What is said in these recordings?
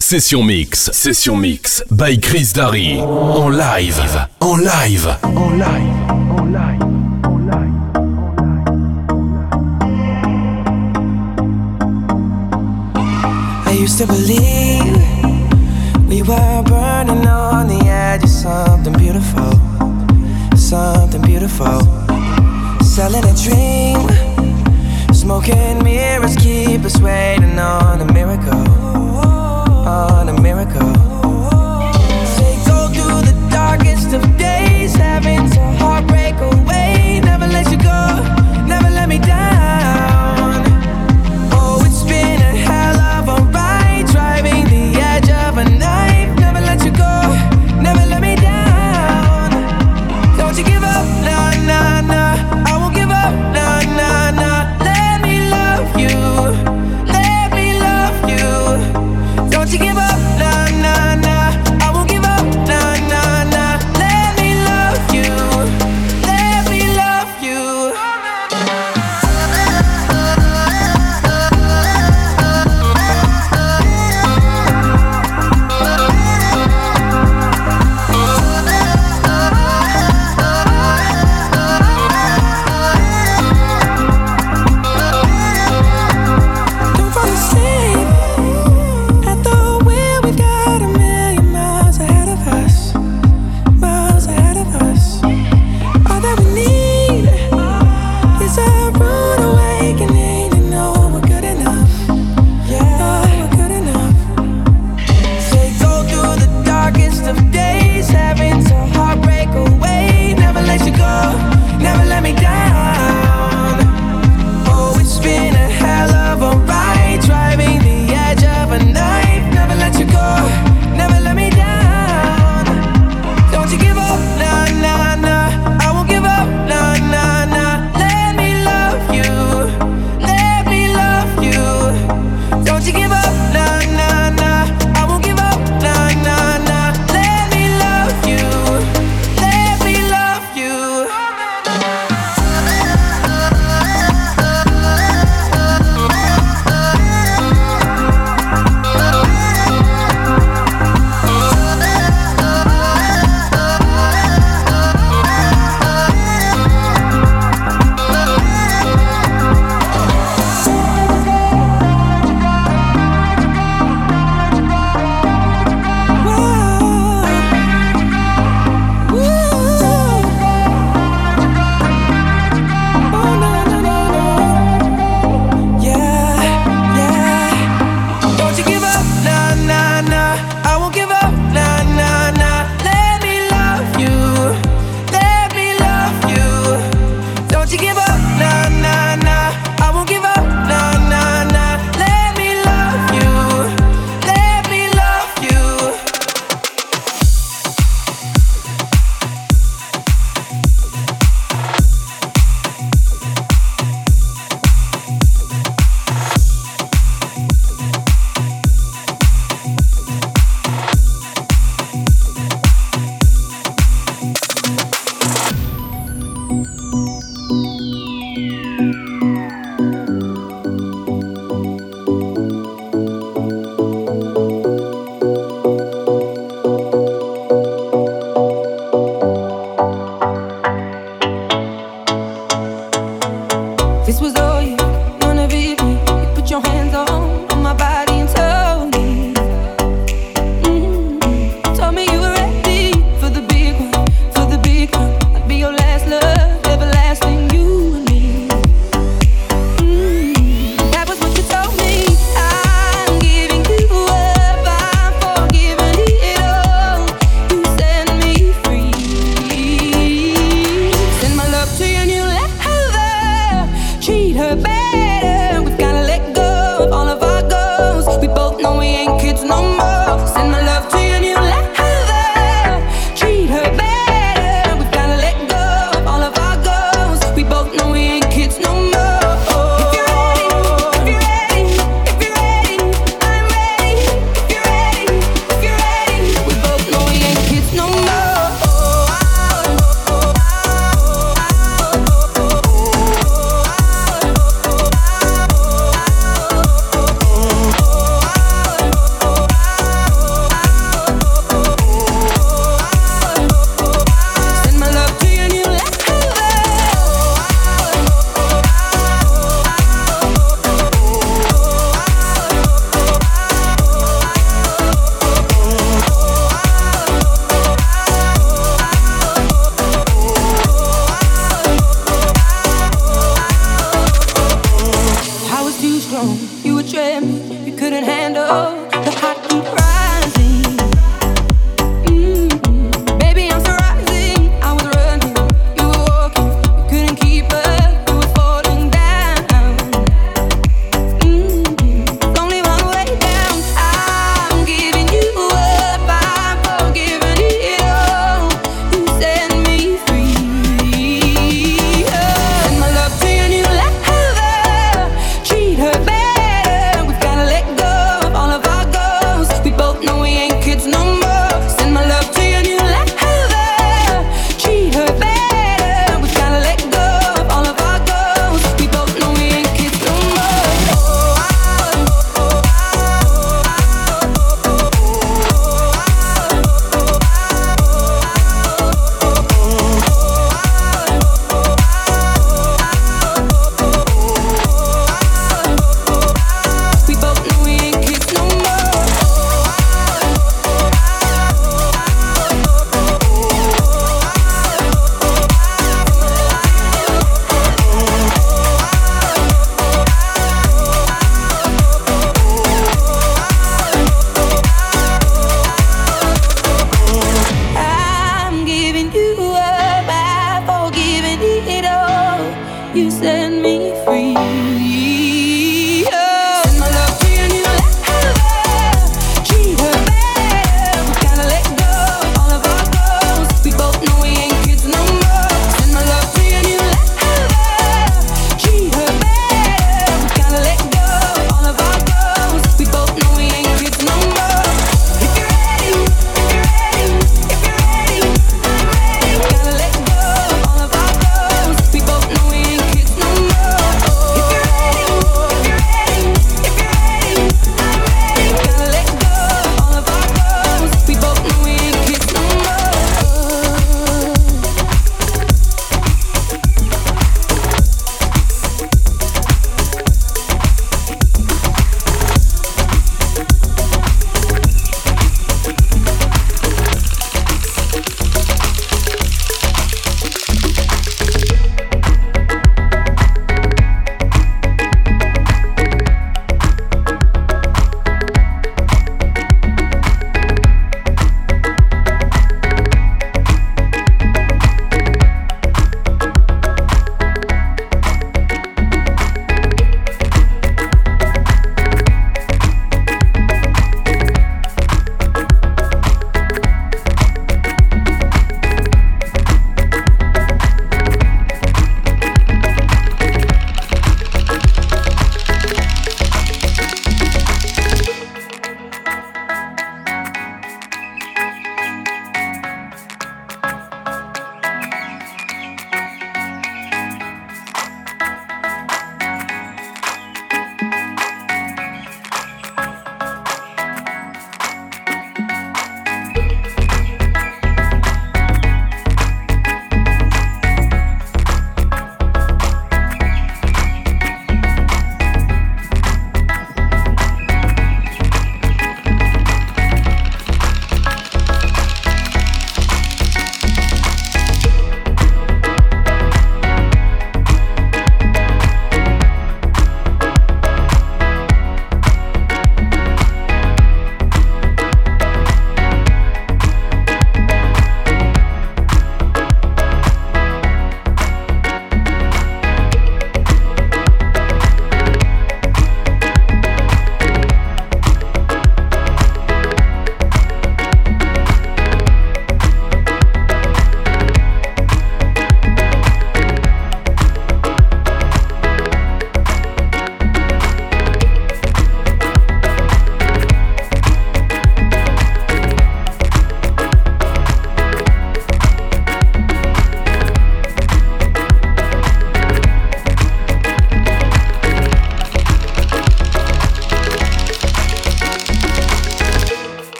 Session Mix, Session Mix, by Chris Darry. En live, en live, en live, en live, en live. I used to believe we were burning on the edge of something beautiful, something beautiful. Selling a dream, smoking mirrors keep us waiting on a miracle on a miracle. Say go through the darkest of days, having to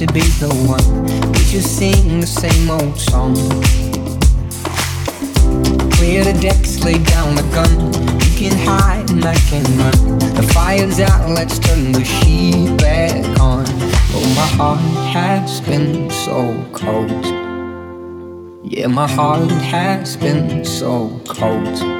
to be the one. Did you sing the same old song? Clear the decks, lay down the gun. You can hide and I can run. The fire's out, let's turn the sheet back on. Oh, my heart has been so cold. Yeah, my heart has been so cold.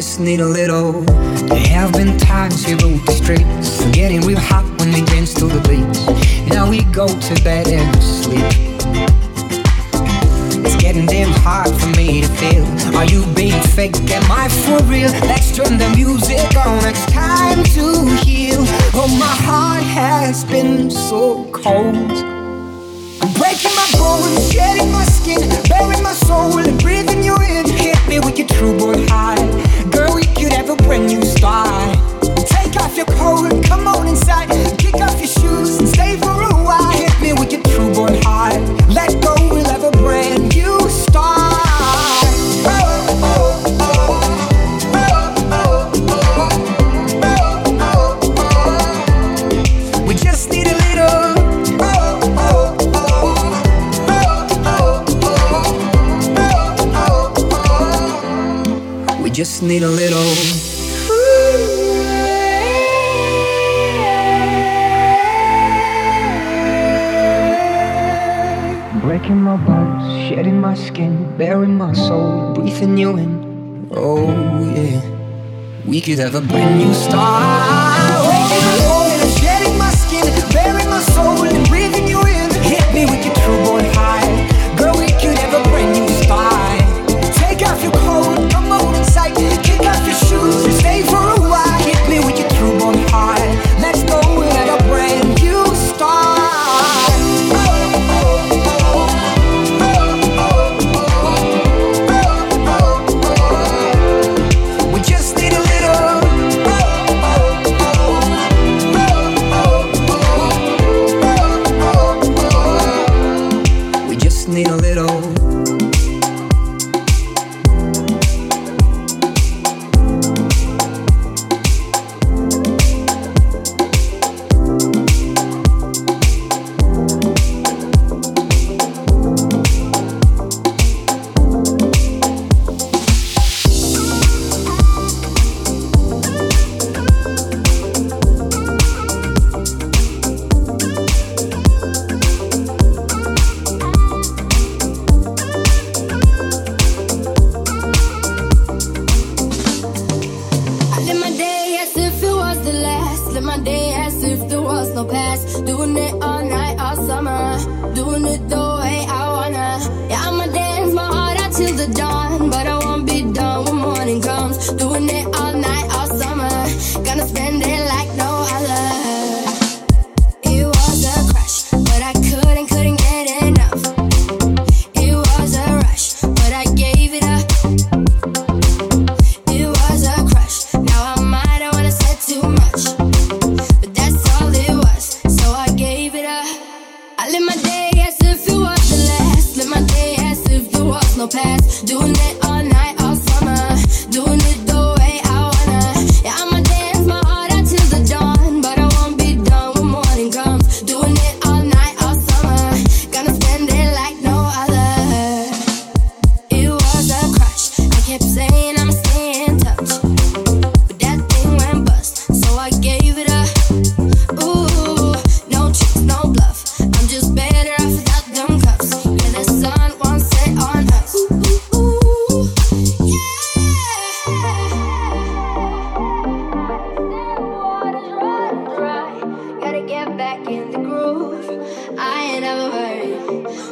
just need a little. There have been times we ruled the streets, getting real hot when we danced to the beat. Now we go to bed and sleep. It's getting damn hard for me to feel. Are you being fake? Am I for real? Let's turn the music on. It's time to heal. Oh, my heart has been so cold. I'm breaking my bones, shedding my skin, burying my soul and breathing you in. Hit me with your true boy high. Girl, we could have a brand new start. Take off your coat. need a little. Breaking my bones, shedding my skin, bearing my soul, breathing you in. Oh, yeah. We could have a brand new start.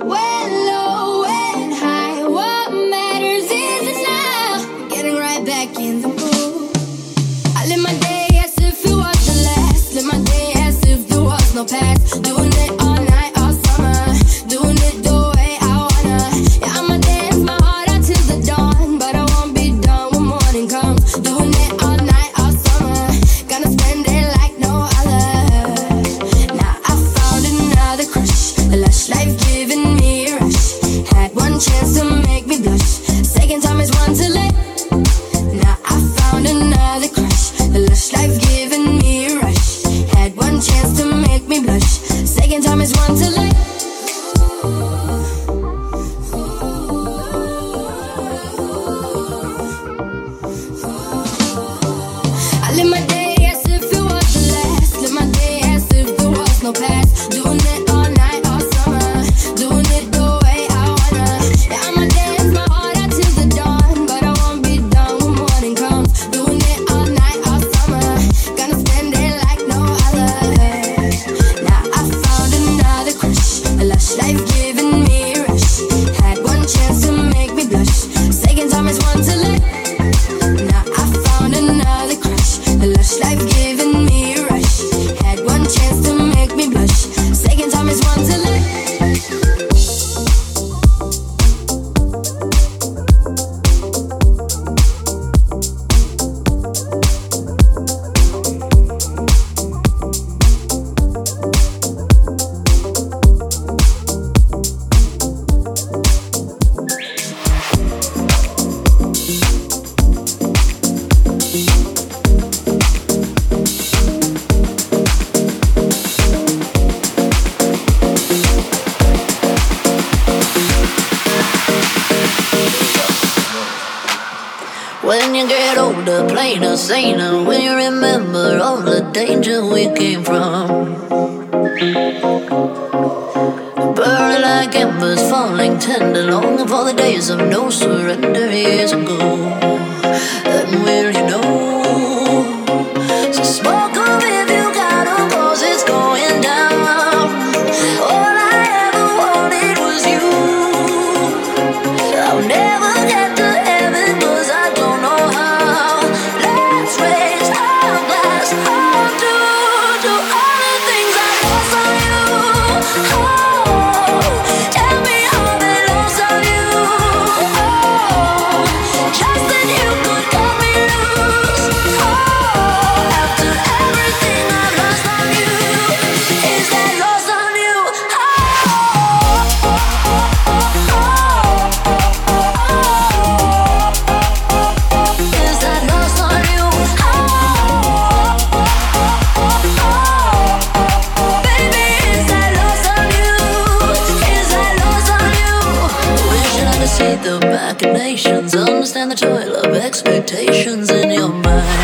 Worried. Machinations. Understand the toil of expectations in your mind.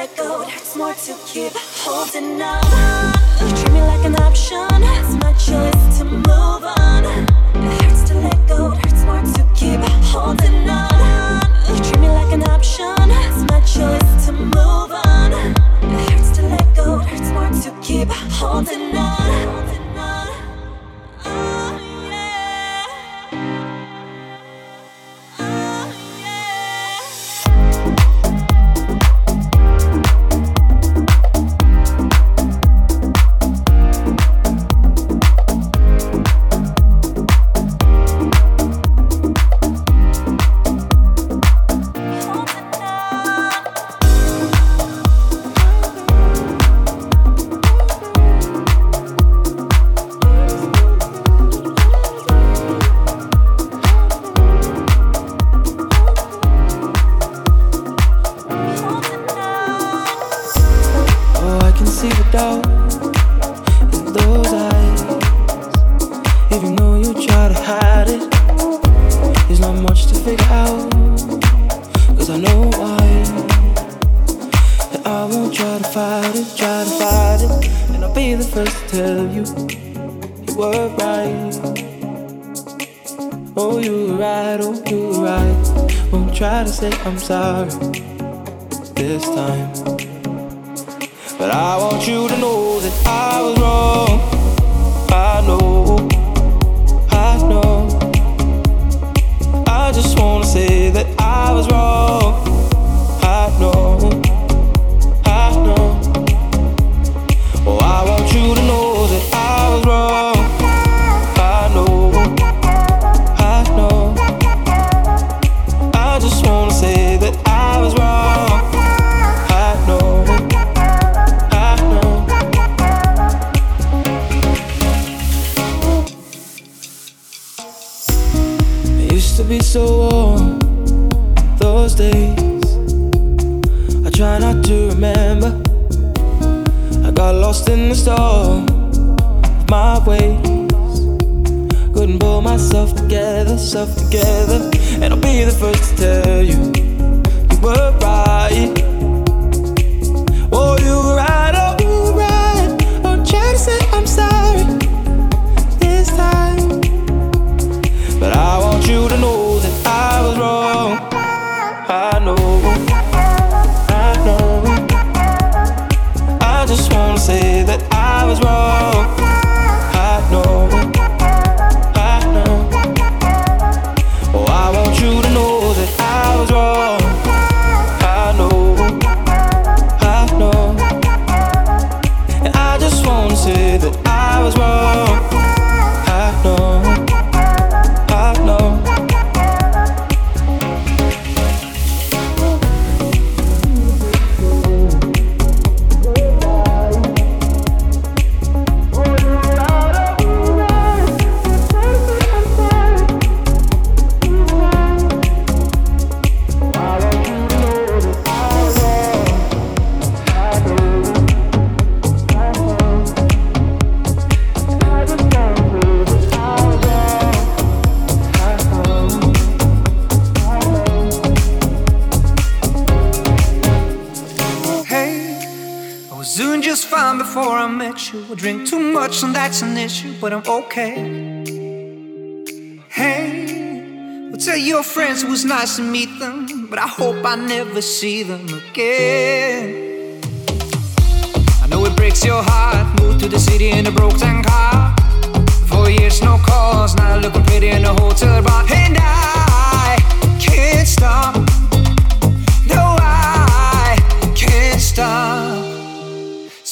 let go. It hurts more to keep holding on. You Treat me like an option. It's my choice to move on. It hurts to let go. It hurts more to keep holding on. You Treat me like an option. It's my choice to move on. It hurts to let go. It hurts more to keep holding on. An issue, but I'm okay. Hey, well, tell your friends it was nice to meet them, but I hope I never see them again. I know it breaks your heart. Moved to the city in a broken car. Four years, no calls. Now looking pretty in a hotel bar. And I can't stop.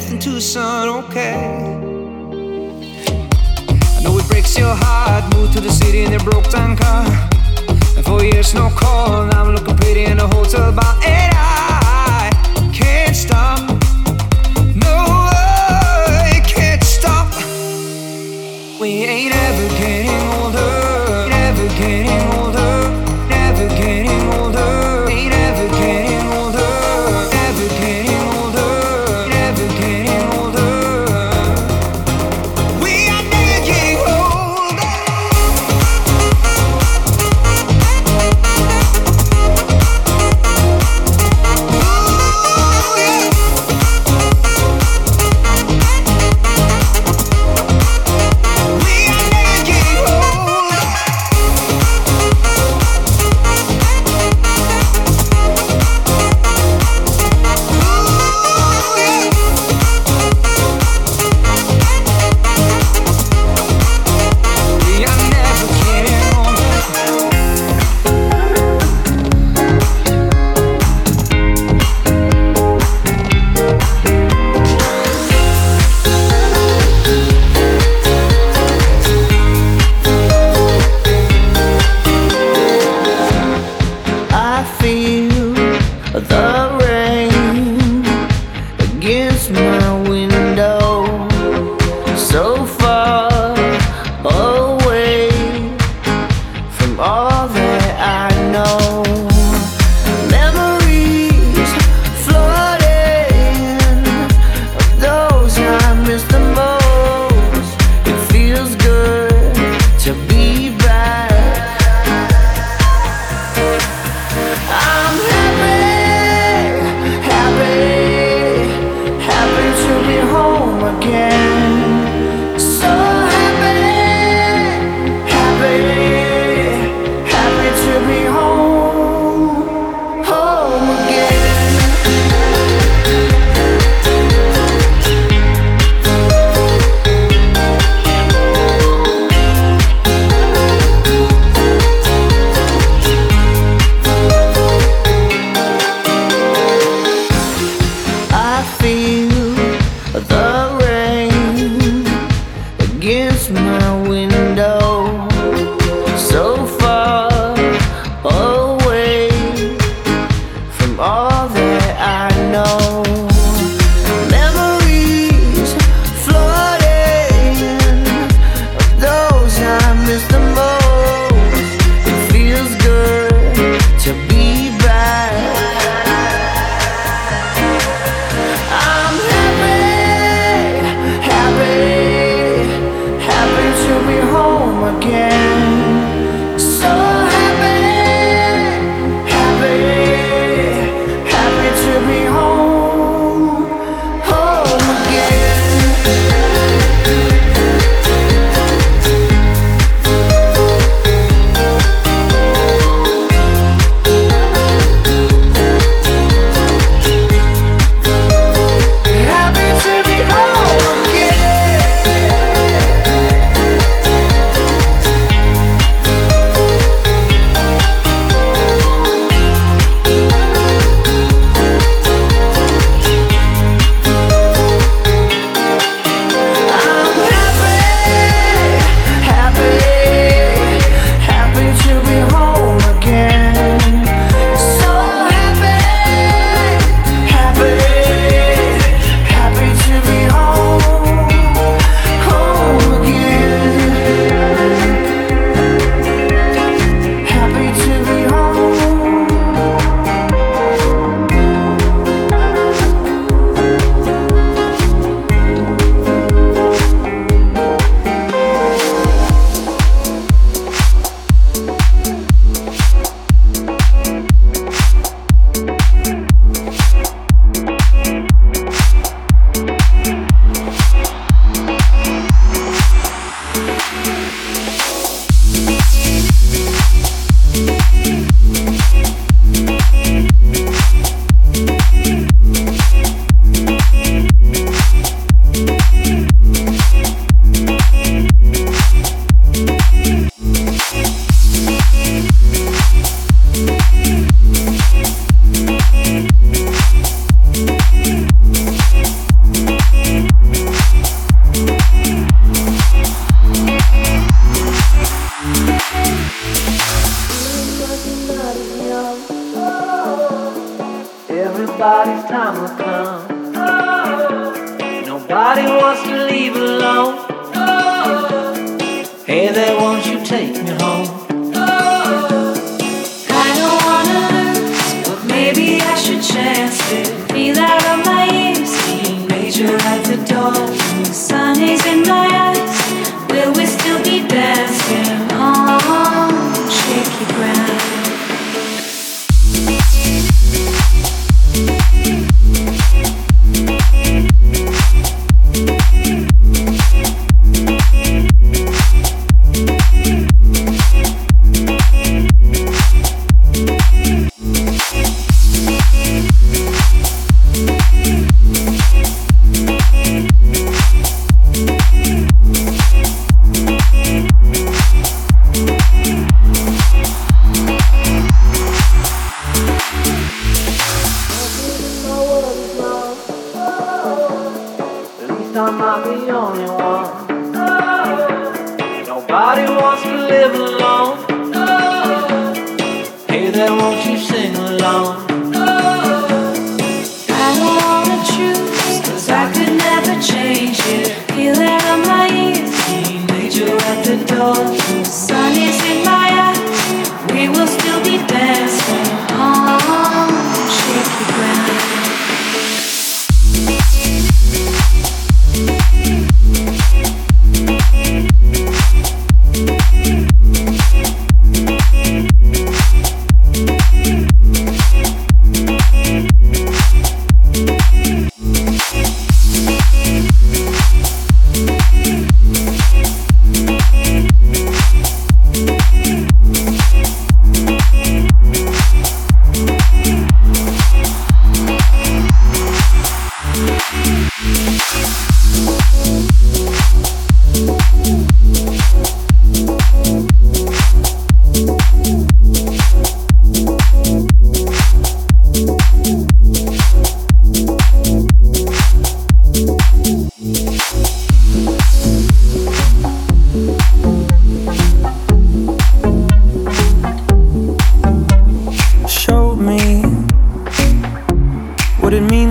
death in Tucson, okay. I know it breaks your heart. Moved to the city in a broke down car. And four years, no call. Now I'm looking pretty in a hotel bar.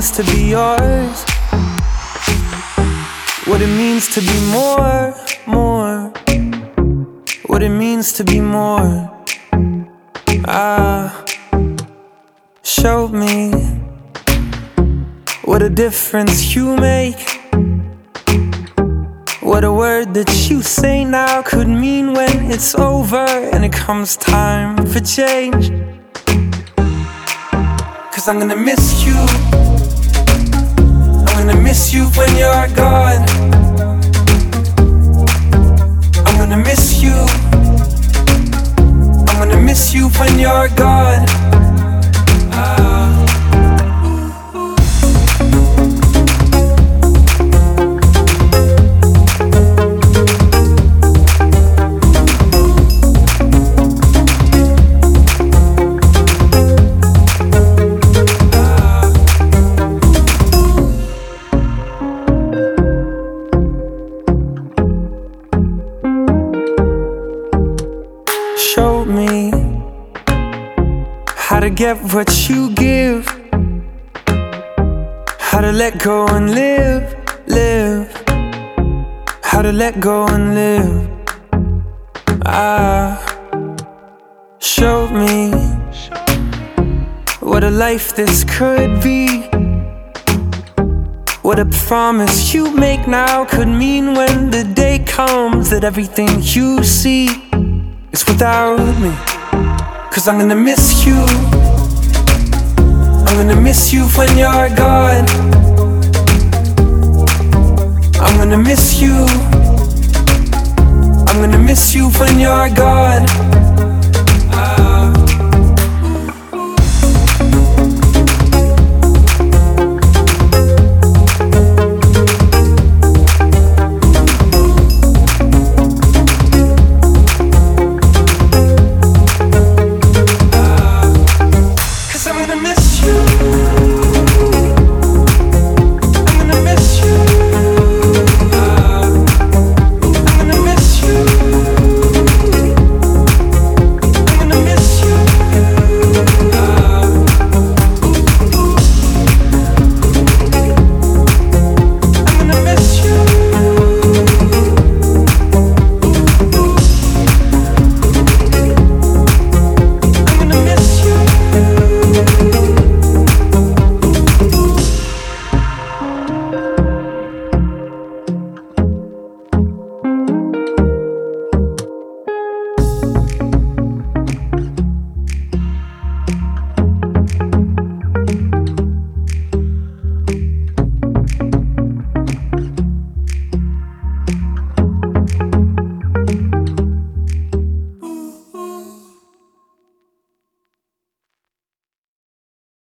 Means to be yours. What it means to be more, more. What it means to be more. Ah, show me what a difference you make. What a word that you say now could mean when it's over and it comes time for change. Cause I'm gonna miss you. I'm gonna miss you when you're gone. I'm gonna miss you. I'm gonna miss you when you're gone. Ah. Get what you give, how to let go and live, live, how to let go and live. Ah, show me what a life this could be. What a promise you make now could mean when the day comes that everything you see is without me. Cause I'm gonna miss you. I'm gonna miss you when you're gone. I'm gonna miss you. I'm gonna miss you when you're gone.